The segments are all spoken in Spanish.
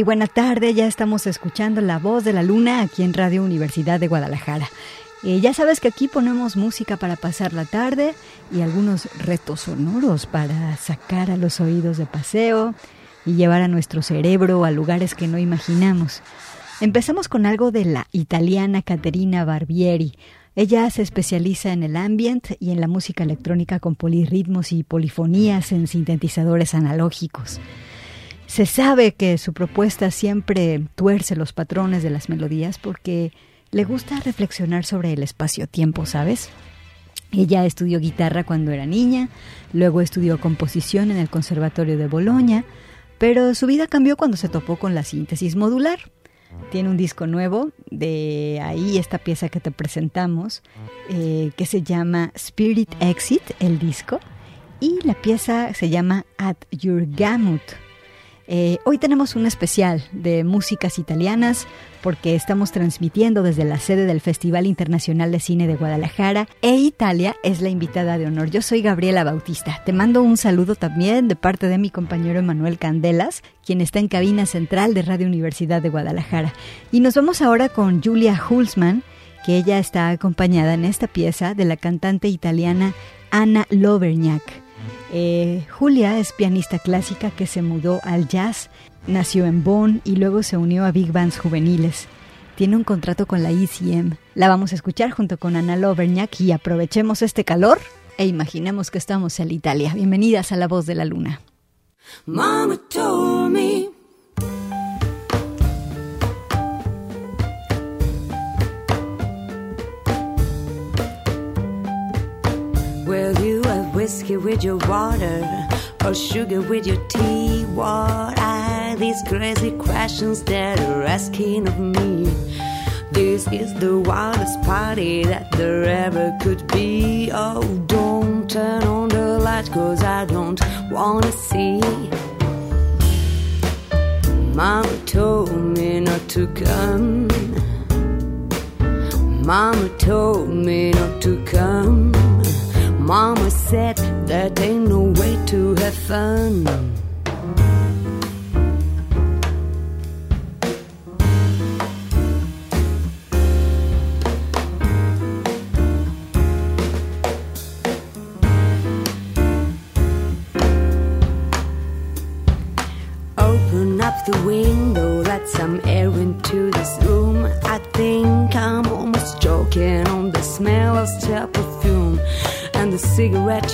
Hey, buena tarde, ya estamos escuchando La Voz de la Luna aquí en Radio Universidad de Guadalajara. Eh, ya sabes que aquí ponemos música para pasar la tarde y algunos retos sonoros para sacar a los oídos de paseo y llevar a nuestro cerebro a lugares que no imaginamos. Empezamos con algo de la italiana Caterina Barbieri. Ella se especializa en el ambient y en la música electrónica con polirritmos y polifonías en sintetizadores analógicos. Se sabe que su propuesta siempre tuerce los patrones de las melodías porque le gusta reflexionar sobre el espacio-tiempo, ¿sabes? Ella estudió guitarra cuando era niña, luego estudió composición en el Conservatorio de Bolonia, pero su vida cambió cuando se topó con la síntesis modular. Tiene un disco nuevo, de ahí esta pieza que te presentamos, eh, que se llama Spirit Exit, el disco, y la pieza se llama At Your Gamut. Eh, hoy tenemos un especial de músicas italianas porque estamos transmitiendo desde la sede del Festival Internacional de Cine de Guadalajara e Italia es la invitada de honor. Yo soy Gabriela Bautista. Te mando un saludo también de parte de mi compañero Emanuel Candelas, quien está en cabina central de Radio Universidad de Guadalajara. Y nos vamos ahora con Julia Hulsman, que ella está acompañada en esta pieza de la cantante italiana Anna Loverniak. Eh, Julia es pianista clásica que se mudó al jazz, nació en Bonn y luego se unió a big bands juveniles. Tiene un contrato con la ECM. La vamos a escuchar junto con Ana Loverñak y aprovechemos este calor e imaginemos que estamos en Italia. Bienvenidas a La Voz de la Luna. Whiskey with your water or sugar with your tea? What are these crazy questions that are asking of me? This is the wildest party that there ever could be. Oh, don't turn on the lights, cause I don't wanna see. Mama told me not to come. Mama told me not to come. Mama said that ain't no way to have fun.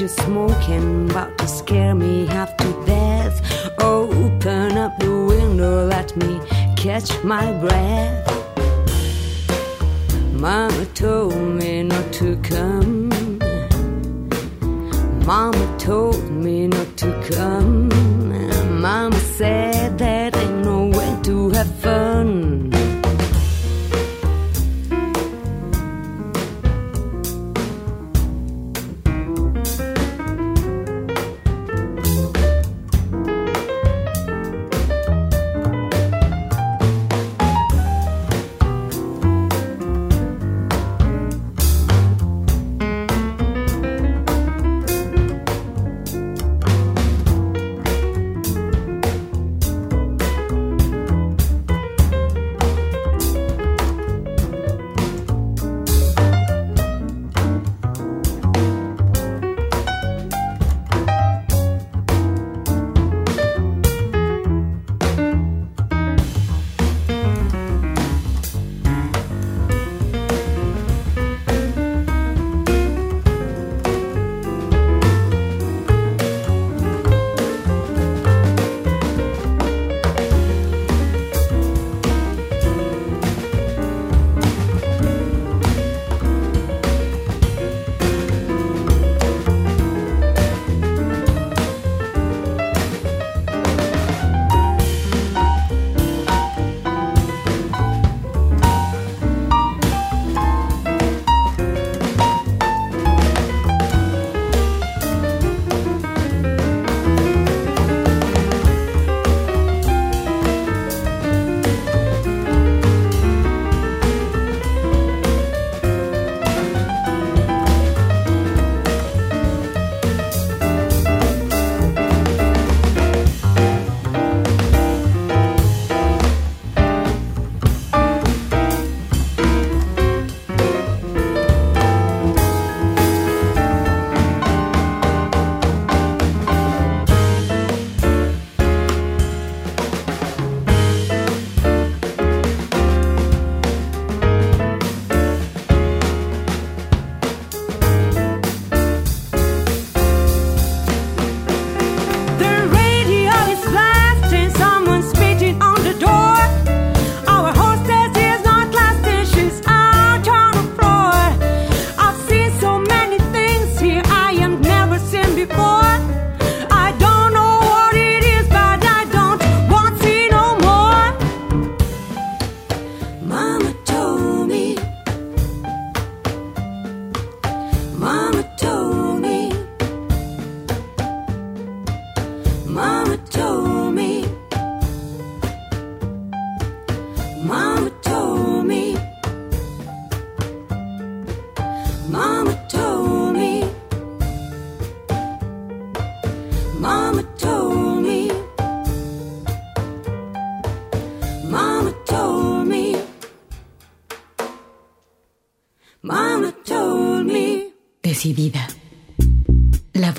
You're smoking about to scare me half to death. Open up the window, let me catch my breath.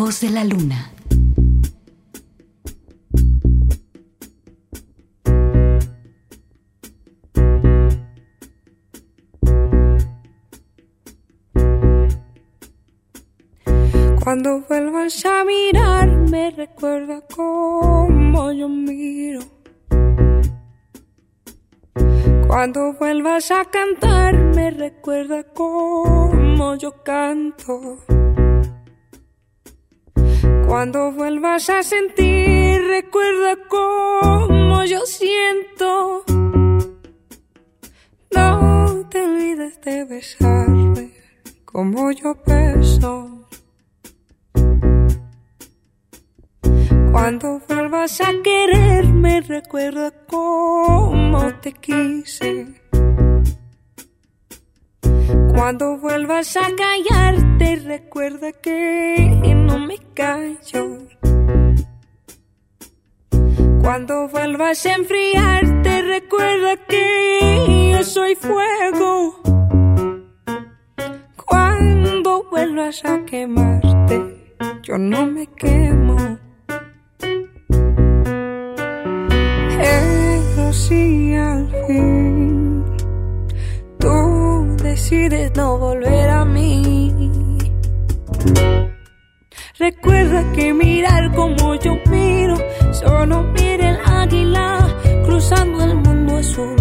De la luna. Cuando vuelvas a mirarme, recuerda cómo yo miro. Cuando vuelvas a cantarme, recuerda cómo yo canto. Cuando vuelvas a sentir, recuerda cómo yo siento. No te olvides de besarme como yo beso. Cuando vuelvas a quererme, recuerda cómo te quise. Cuando vuelvas a callarte, recuerda que no me callo. Cuando vuelvas a enfriarte, recuerda que yo soy fuego. Cuando vuelvas a quemarte, yo no me quemo. Pero si al fin decides no volver a mí, recuerda que mirar como yo miro, solo mira el águila cruzando el mundo azul.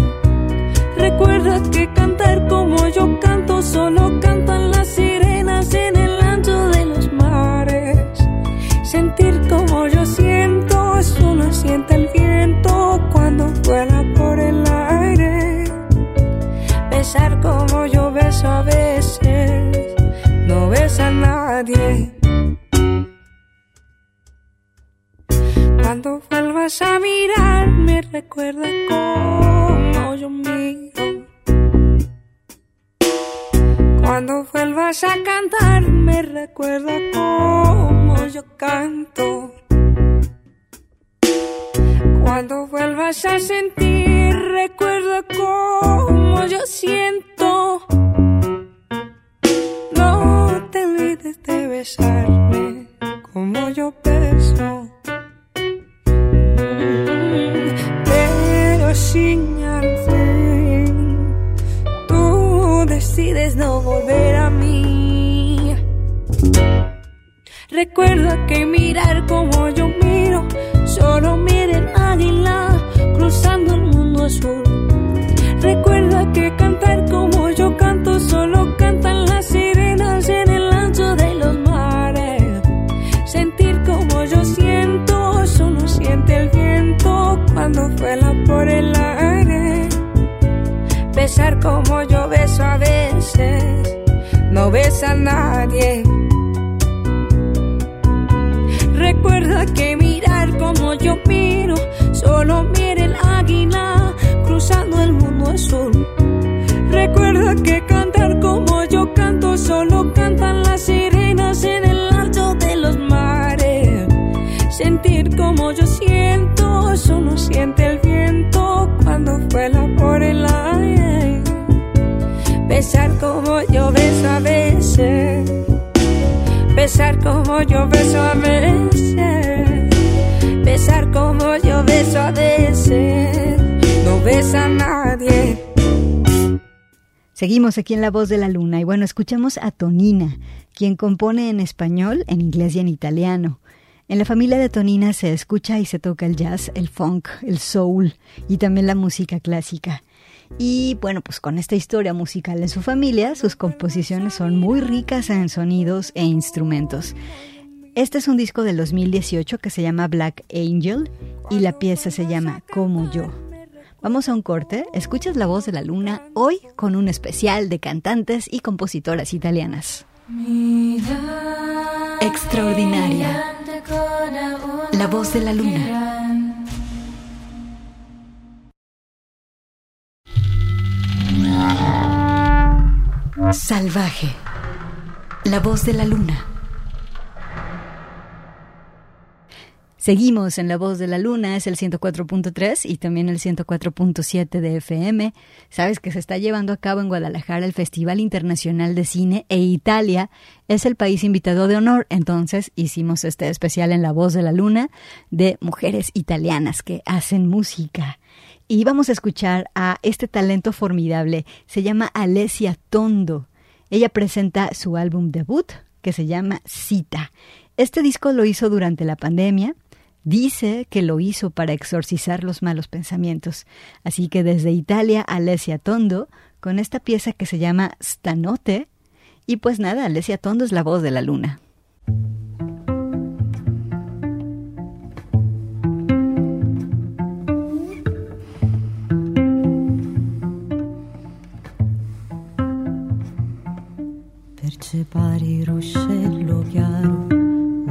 Recuerda que cantar como yo canto, solo cantan las sirenas en el ancho de los mares. Sentir como yo siento, solo siente el viento cuando vuela por el aire. Besar como yo a veces, no besa a nadie. Cuando vuelvas a mirarme, recuerda cómo yo miro. Cuando vuelvas a cantarme, recuerda cómo yo canto. Cuando vuelvas a sentir, recuerda cómo yo siento. No te olvides de besarme como yo beso. Pero si al fin tú decides no volver a mí, recuerda que mirar como yo miro, solo mira el águila cruzando el mundo azul. Recuerda que cantar como yo canto, solo cantan las sirenas en el ancho de los mares. Sentir como yo siento, solo siente el viento cuando vuela por el aire. Besar como yo beso a veces, no besa a nadie. Recuerda que mirar como yo miro, solo mira el águila cruzando el mundo azul. Recuerda que cantar como yo canto, solo cantan las sirenas en el alto de los mares. Sentir como yo siento, solo siente el viento cuando vuela por el aire. Besar como yo beso a veces, besar como yo beso a veces, como yo beso a veces, no besa a nadie. Seguimos aquí en La Voz de la Luna y bueno, escuchamos a Tonina, quien compone en español, en inglés y en italiano. En la familia de Tonina se escucha y se toca el jazz, el funk, el soul y también la música clásica. Y bueno, pues con esta historia musical en su familia, sus composiciones son muy ricas en sonidos e instrumentos. Este es un disco del 2018 que se llama Black Angel y la pieza se llama Como yo. Vamos a un corte, escuchas la voz de la luna hoy con un especial de cantantes y compositoras italianas. Extraordinaria. La voz de la luna. Salvaje. La voz de la luna. Seguimos en La Voz de la Luna, es el 104.3 y también el 104.7 de FM. Sabes que se está llevando a cabo en Guadalajara el Festival Internacional de Cine e Italia es el país invitado de honor. Entonces hicimos este especial en La Voz de la Luna de mujeres italianas que hacen música. Y vamos a escuchar a este talento formidable. Se llama Alessia Tondo. Ella presenta su álbum debut que se llama Cita. Este disco lo hizo durante la pandemia Dice que lo hizo para exorcizar los malos pensamientos. Así que desde Italia, Alessia Tondo, con esta pieza que se llama Stanote. Y pues nada, Alessia Tondo es la voz de la luna. Percepare ruscello chiaro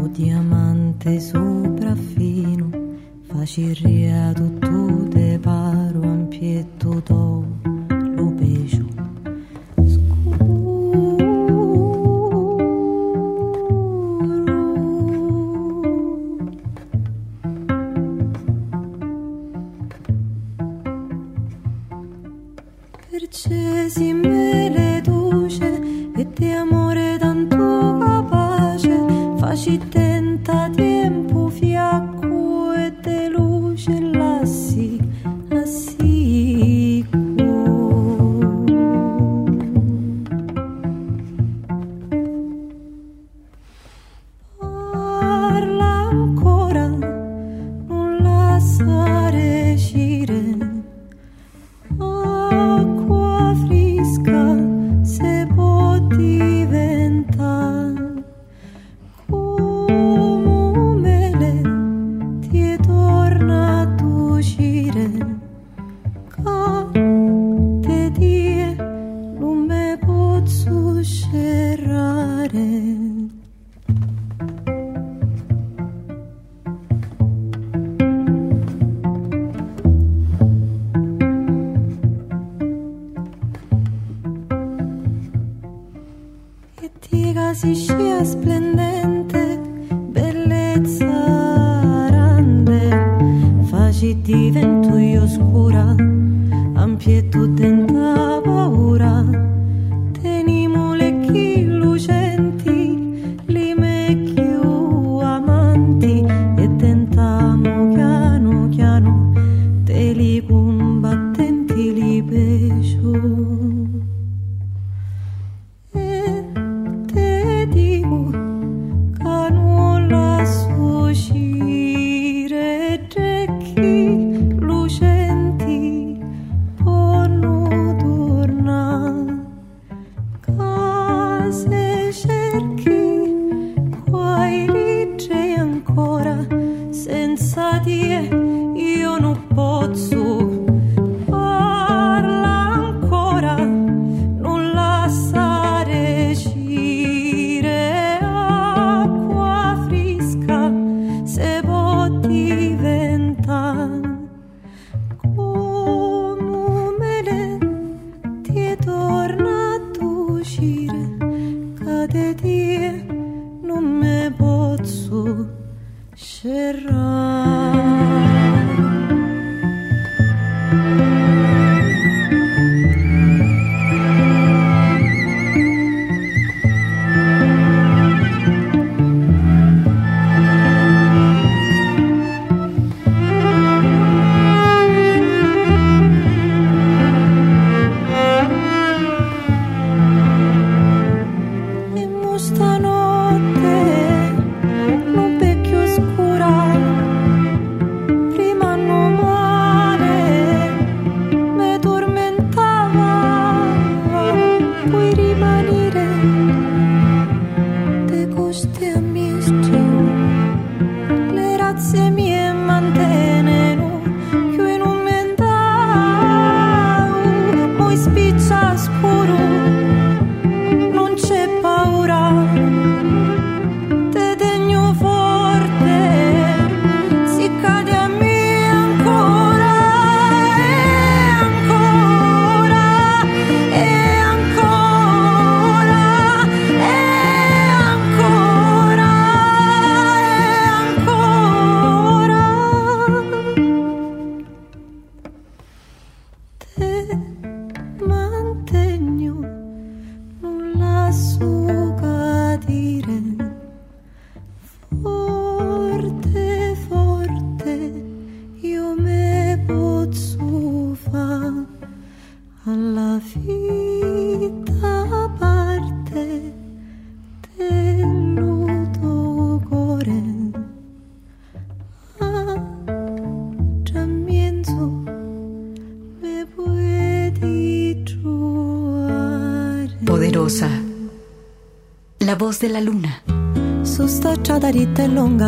diamante sopraffino, faci ria tutto te paro un pietto.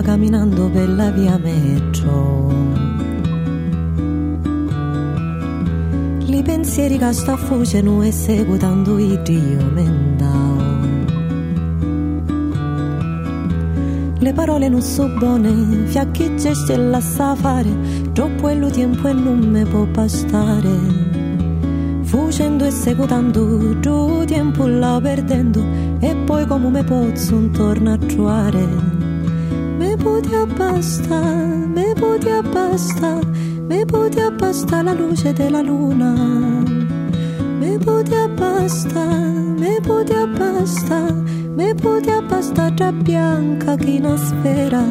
Camminando per la via metro. Li pensieri che sta fuggendo e seguitando i Dio mendao. Le parole non sono buone, fiacchi gesti e la sa fare, troppo è lo tempo e non me può bastare. Fuggendo e seguitando, tu tempo la perdendo e poi come me posso torno a trovare me pote abbassa, me pote abbassa, me pote abbassa la luce della luna. Me pote abbassa, me pote abbassa, me pote abbassa tra bianca chi non spera.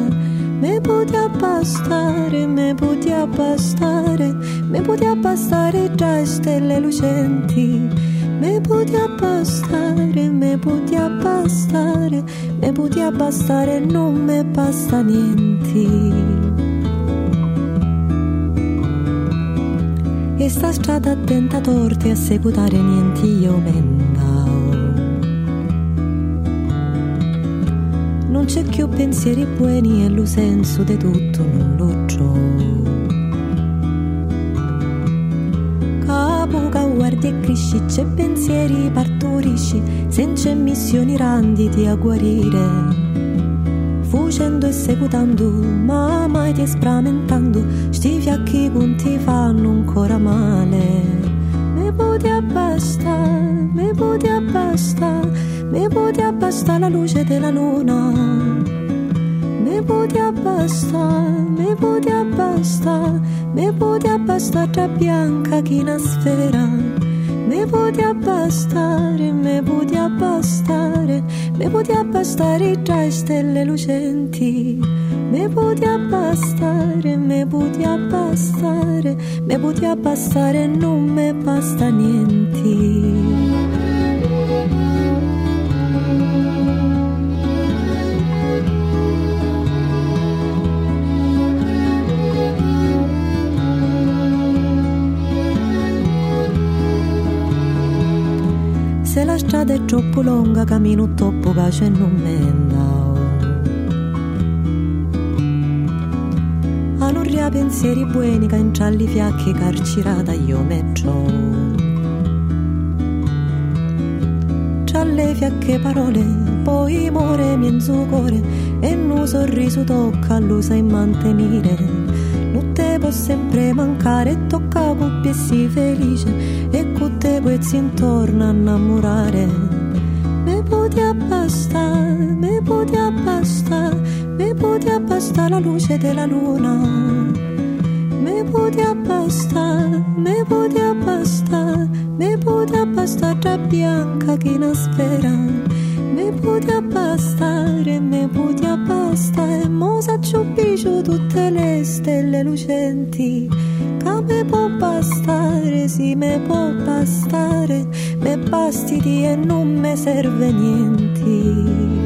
Me pote abbastare, me pote abbastare, me pote abbastare tra stelle lucenti. Me podia bastare, me podia bastare, me podia bastare, non me basta niente. E sta strada attenta torte a seguitare niente io venga. non c'è più pensieri buoni e lo senso di tutto non guardi e cresci, c'è pensieri partorisci, senza missioni randiti a guarire. Fuggendo e seguitando, ma mai ti spramentando, sti fiacchi punti fanno ancora male. Me puoi abbastare, me puoi abbastare mi puoi abbastare la luce della luna bevuti apposta, bevuti apposta, bevuti apposta tra bianca china sfera. Bevuti appostare, bevuti appostare, bevuti appostare tra stelle lucenti. Bevuti appostare, bevuti appostare, bevuti e non me basta niente. Strada è troppo lunga cammino troppo cace e non me andavo. A non ria pensieri buoni che in cialli fiacchi carcerata io me Cialle fiacche parole poi muore mezzo cuore e un sorriso tocca a lui sai mantenere. Può sempre mancare e tocca cuppie si felice e seguirsi intorno a innamorare. Mi poteva bastare, mi poteva bastare, mi poteva bastare la luce della luna. Mi poteva bastare, mi poteva bastare, mi poteva bastare tra bianca che non spera. Mi poteva bastare, mi poteva bastare, mo sa s'acciuppiscio tutte le stelle lucenti che me può bastare sì me può bastare. Me basti di e non me serve niente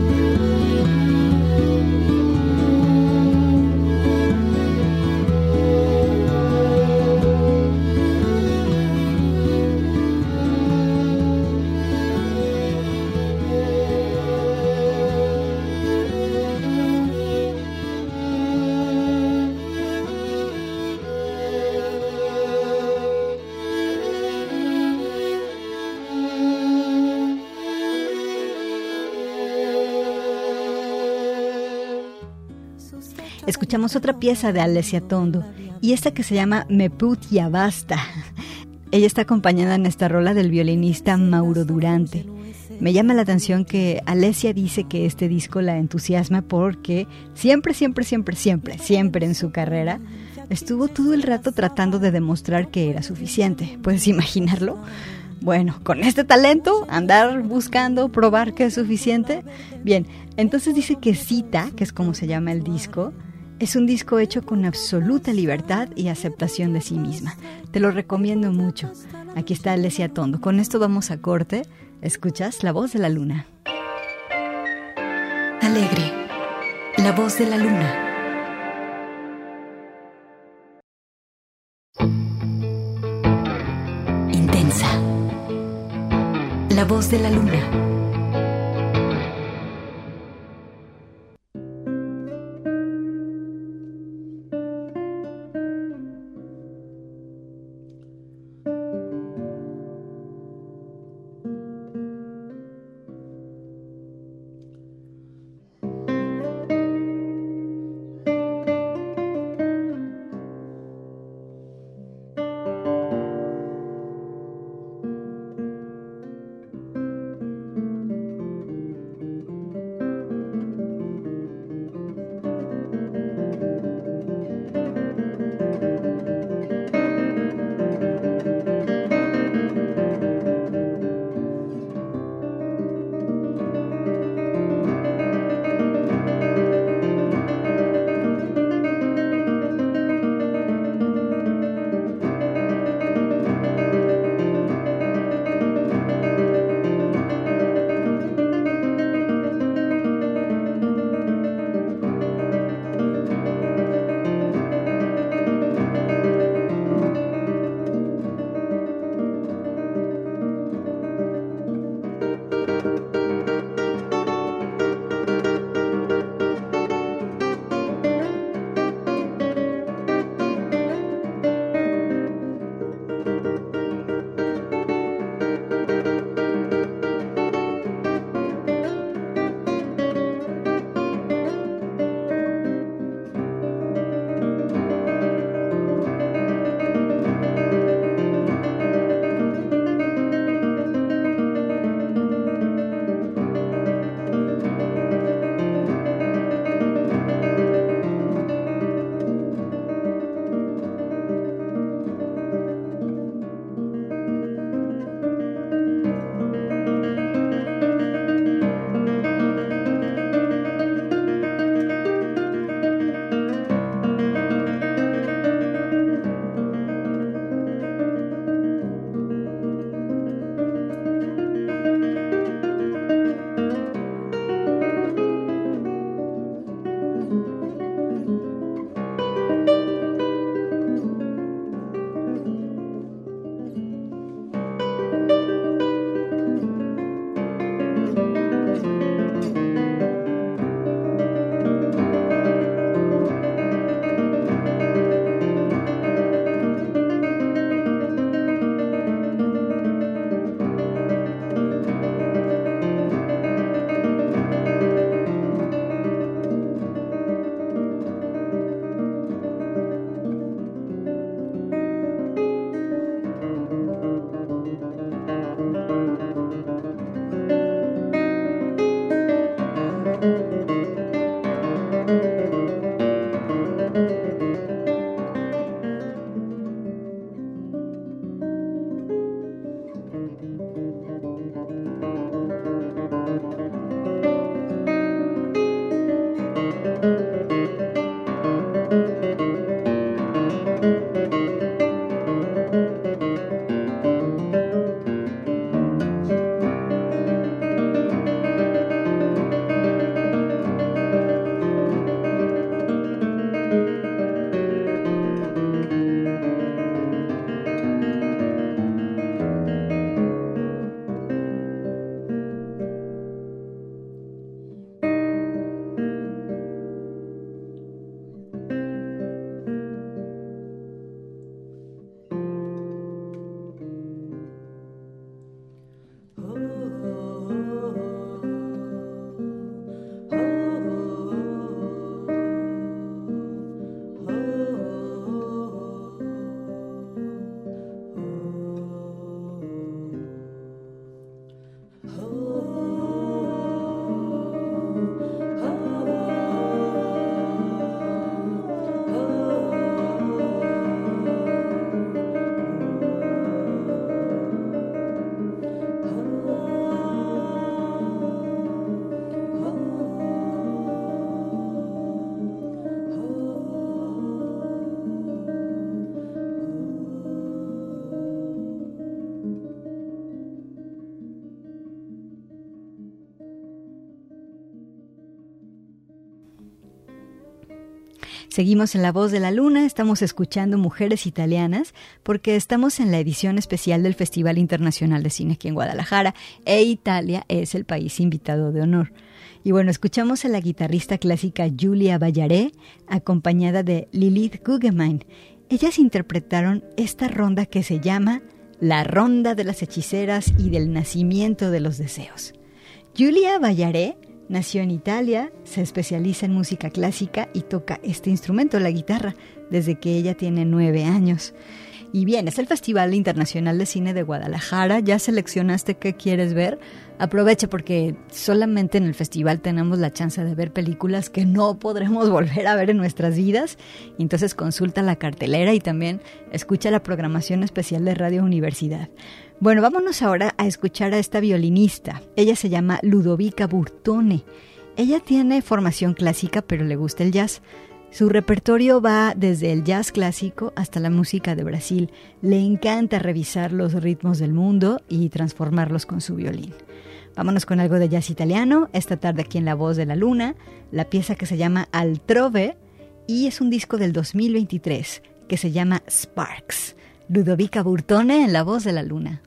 escuchamos otra pieza de Alessia Tondo y esta que se llama Me Put Ya Basta. Ella está acompañada en esta rola del violinista Mauro Durante. Me llama la atención que Alessia dice que este disco la entusiasma porque siempre, siempre, siempre, siempre, siempre en su carrera estuvo todo el rato tratando de demostrar que era suficiente. ¿Puedes imaginarlo? Bueno, con este talento, andar buscando, probar que es suficiente. Bien, entonces dice que Cita, que es como se llama el disco, es un disco hecho con absoluta libertad y aceptación de sí misma. Te lo recomiendo mucho. Aquí está Alessia Tondo. Con esto vamos a corte. ¿Escuchas? La voz de la luna. Alegre. La voz de la luna. La voz de la luna. Seguimos en La Voz de la Luna, estamos escuchando Mujeres Italianas porque estamos en la edición especial del Festival Internacional de Cine aquí en Guadalajara e Italia es el país invitado de honor. Y bueno, escuchamos a la guitarrista clásica Julia Bayaré acompañada de Lilith Guggenheim. Ellas interpretaron esta ronda que se llama La Ronda de las Hechiceras y del Nacimiento de los Deseos. Julia Bayaré Nació en Italia, se especializa en música clásica y toca este instrumento, la guitarra, desde que ella tiene nueve años. Y bien, es el Festival Internacional de Cine de Guadalajara. ¿Ya seleccionaste qué quieres ver? Aprovecha porque solamente en el festival tenemos la chance de ver películas que no podremos volver a ver en nuestras vidas. Entonces consulta la cartelera y también escucha la programación especial de Radio Universidad. Bueno, vámonos ahora a escuchar a esta violinista. Ella se llama Ludovica Burtone. Ella tiene formación clásica, pero le gusta el jazz. Su repertorio va desde el jazz clásico hasta la música de Brasil. Le encanta revisar los ritmos del mundo y transformarlos con su violín. Vámonos con algo de jazz italiano, esta tarde aquí en La Voz de la Luna, la pieza que se llama Altrove y es un disco del 2023 que se llama Sparks. Ludovica Burtone en La Voz de la Luna.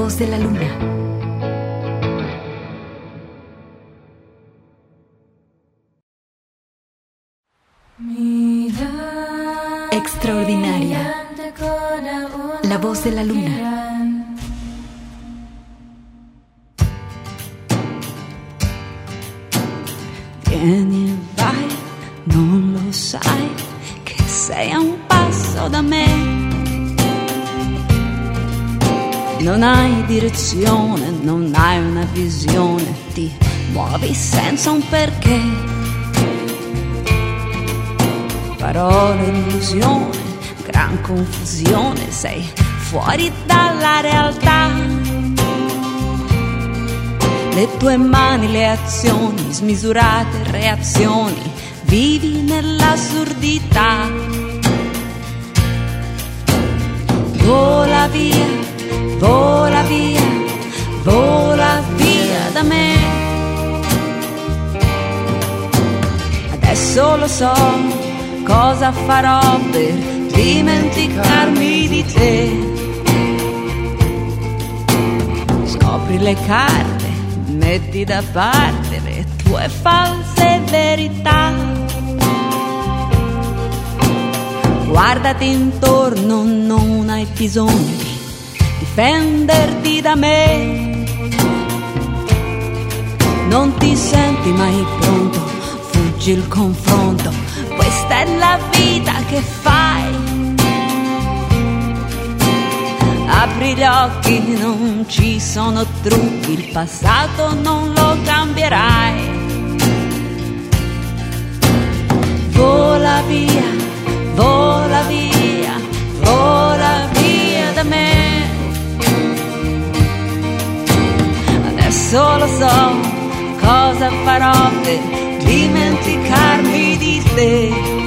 Voz de la luna. Parole, illusione, gran confusione, sei fuori dalla realtà. Le tue mani, le azioni, smisurate reazioni, vivi nell'assurdità. Vola via, vola via, vola via da me. Adesso lo so cosa farò per dimenticarmi di te. Scopri le carte, metti da parte le tue false verità. Guardati intorno, non hai bisogno di difenderti da me. Non ti senti mai pronto, fuggi il confronto, questa è la vita che fai. Apri gli occhi, non ci sono trucchi, il passato non lo cambierai. Vola via, vola via, vola via da me. Adesso lo so cosa farò per dimenticarmi di te.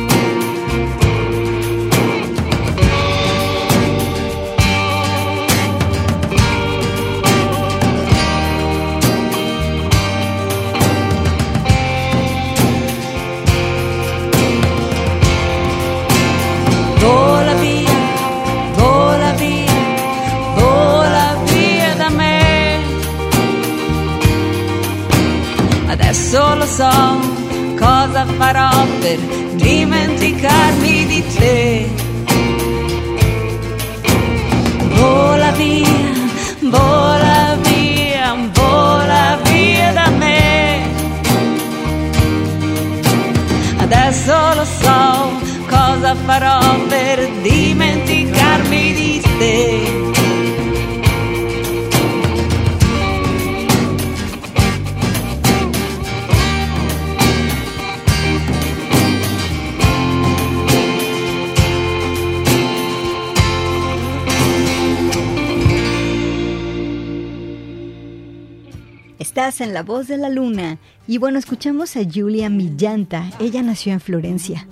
En La Voz de la Luna y bueno, escuchamos a Julia Millanta. Ella nació en Florencia.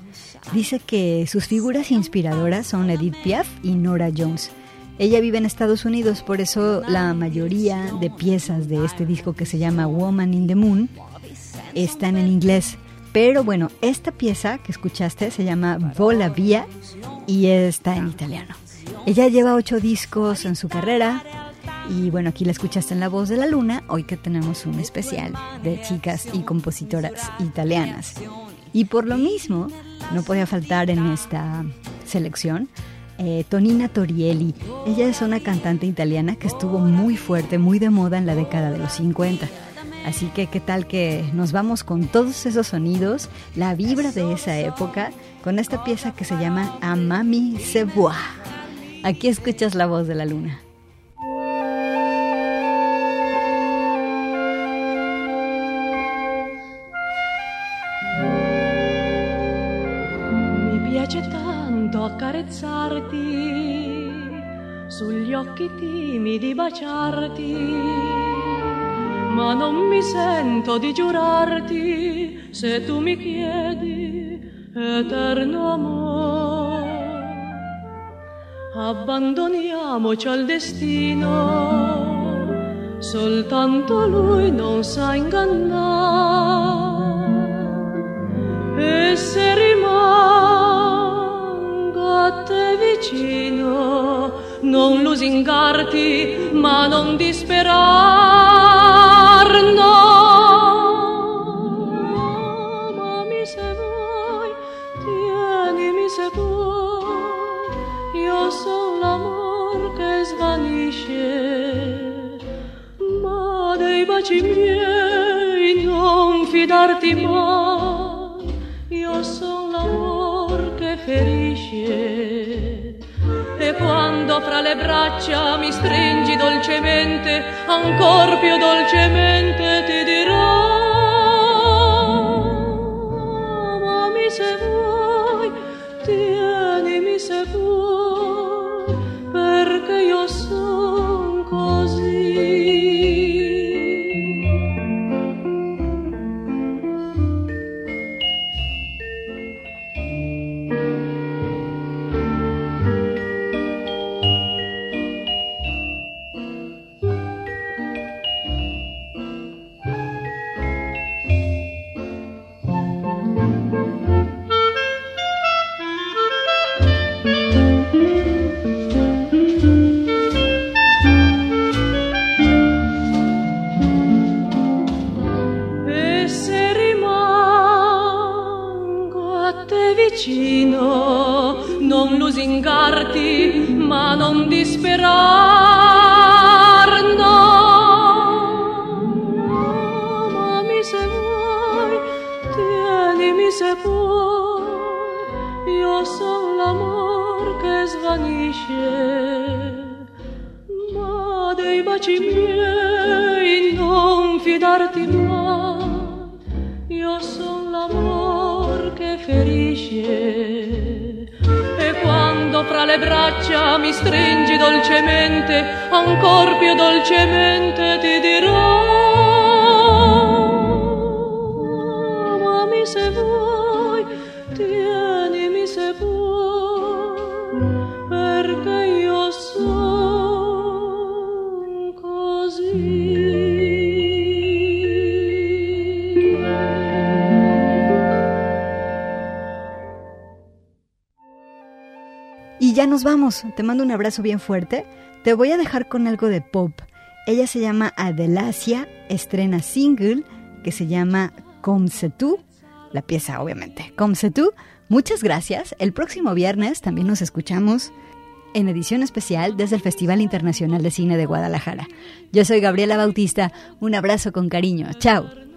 Dice que sus figuras inspiradoras son Edith Piaf y Nora Jones. Ella vive en Estados Unidos, por eso la mayoría de piezas de este disco que se llama Woman in the Moon están en inglés. Pero bueno, esta pieza que escuchaste se llama Vola Via y está en italiano. Ella lleva ocho discos en su carrera, y bueno, aquí la escuchaste en La Voz de la Luna, hoy que tenemos un especial de chicas y compositoras italianas. Y por lo mismo, no podía faltar en esta selección eh, Tonina Torielli. Ella es una cantante italiana que estuvo muy fuerte, muy de moda en la década de los 50. Así que qué tal que nos vamos con todos esos sonidos, la vibra de esa época, con esta pieza que se llama Amami se voit. Aquí escuchas la voz de la luna. Accarezzarti, sugli occhi timidi baciarti, ma non mi sento di giurarti se tu mi chiedi eterno amore. Abbandoniamoci al destino, soltanto lui non sa ingannare. E se rimango te vicino, non lusingarti, ma non disperar, no. Amami se vuoi, tienimi se puoi, io sono l'amor che svanisce, ma dei baci miei non fidarti mai, io sono che e quando fra le braccia mi stringi dolcemente, ancor più dolcemente ti dirò. Amami se vuoi, tienimi se vuoi, ya nos vamos. Te mando un abrazo bien fuerte. Te voy a dejar con algo de pop. Ella se llama Adelasia, estrena single que se llama c'est tu. La pieza, obviamente. C'est tu. Muchas gracias. El próximo viernes también nos escuchamos en edición especial desde el Festival Internacional de Cine de Guadalajara. Yo soy Gabriela Bautista. Un abrazo con cariño. Chao.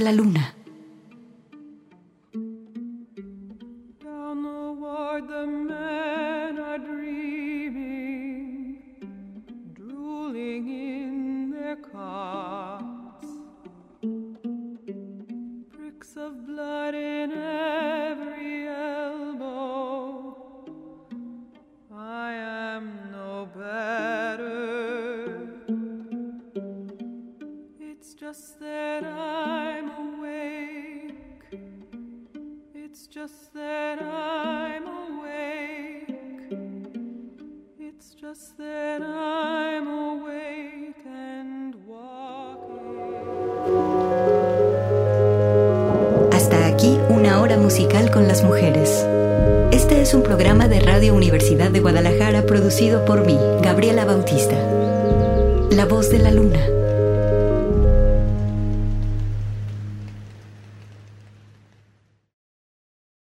La voz de la luna. Hasta aquí una hora musical con las mujeres. Este es un programa de Radio Universidad de Guadalajara producido por mí, Gabriela Bautista. La voz de la luna.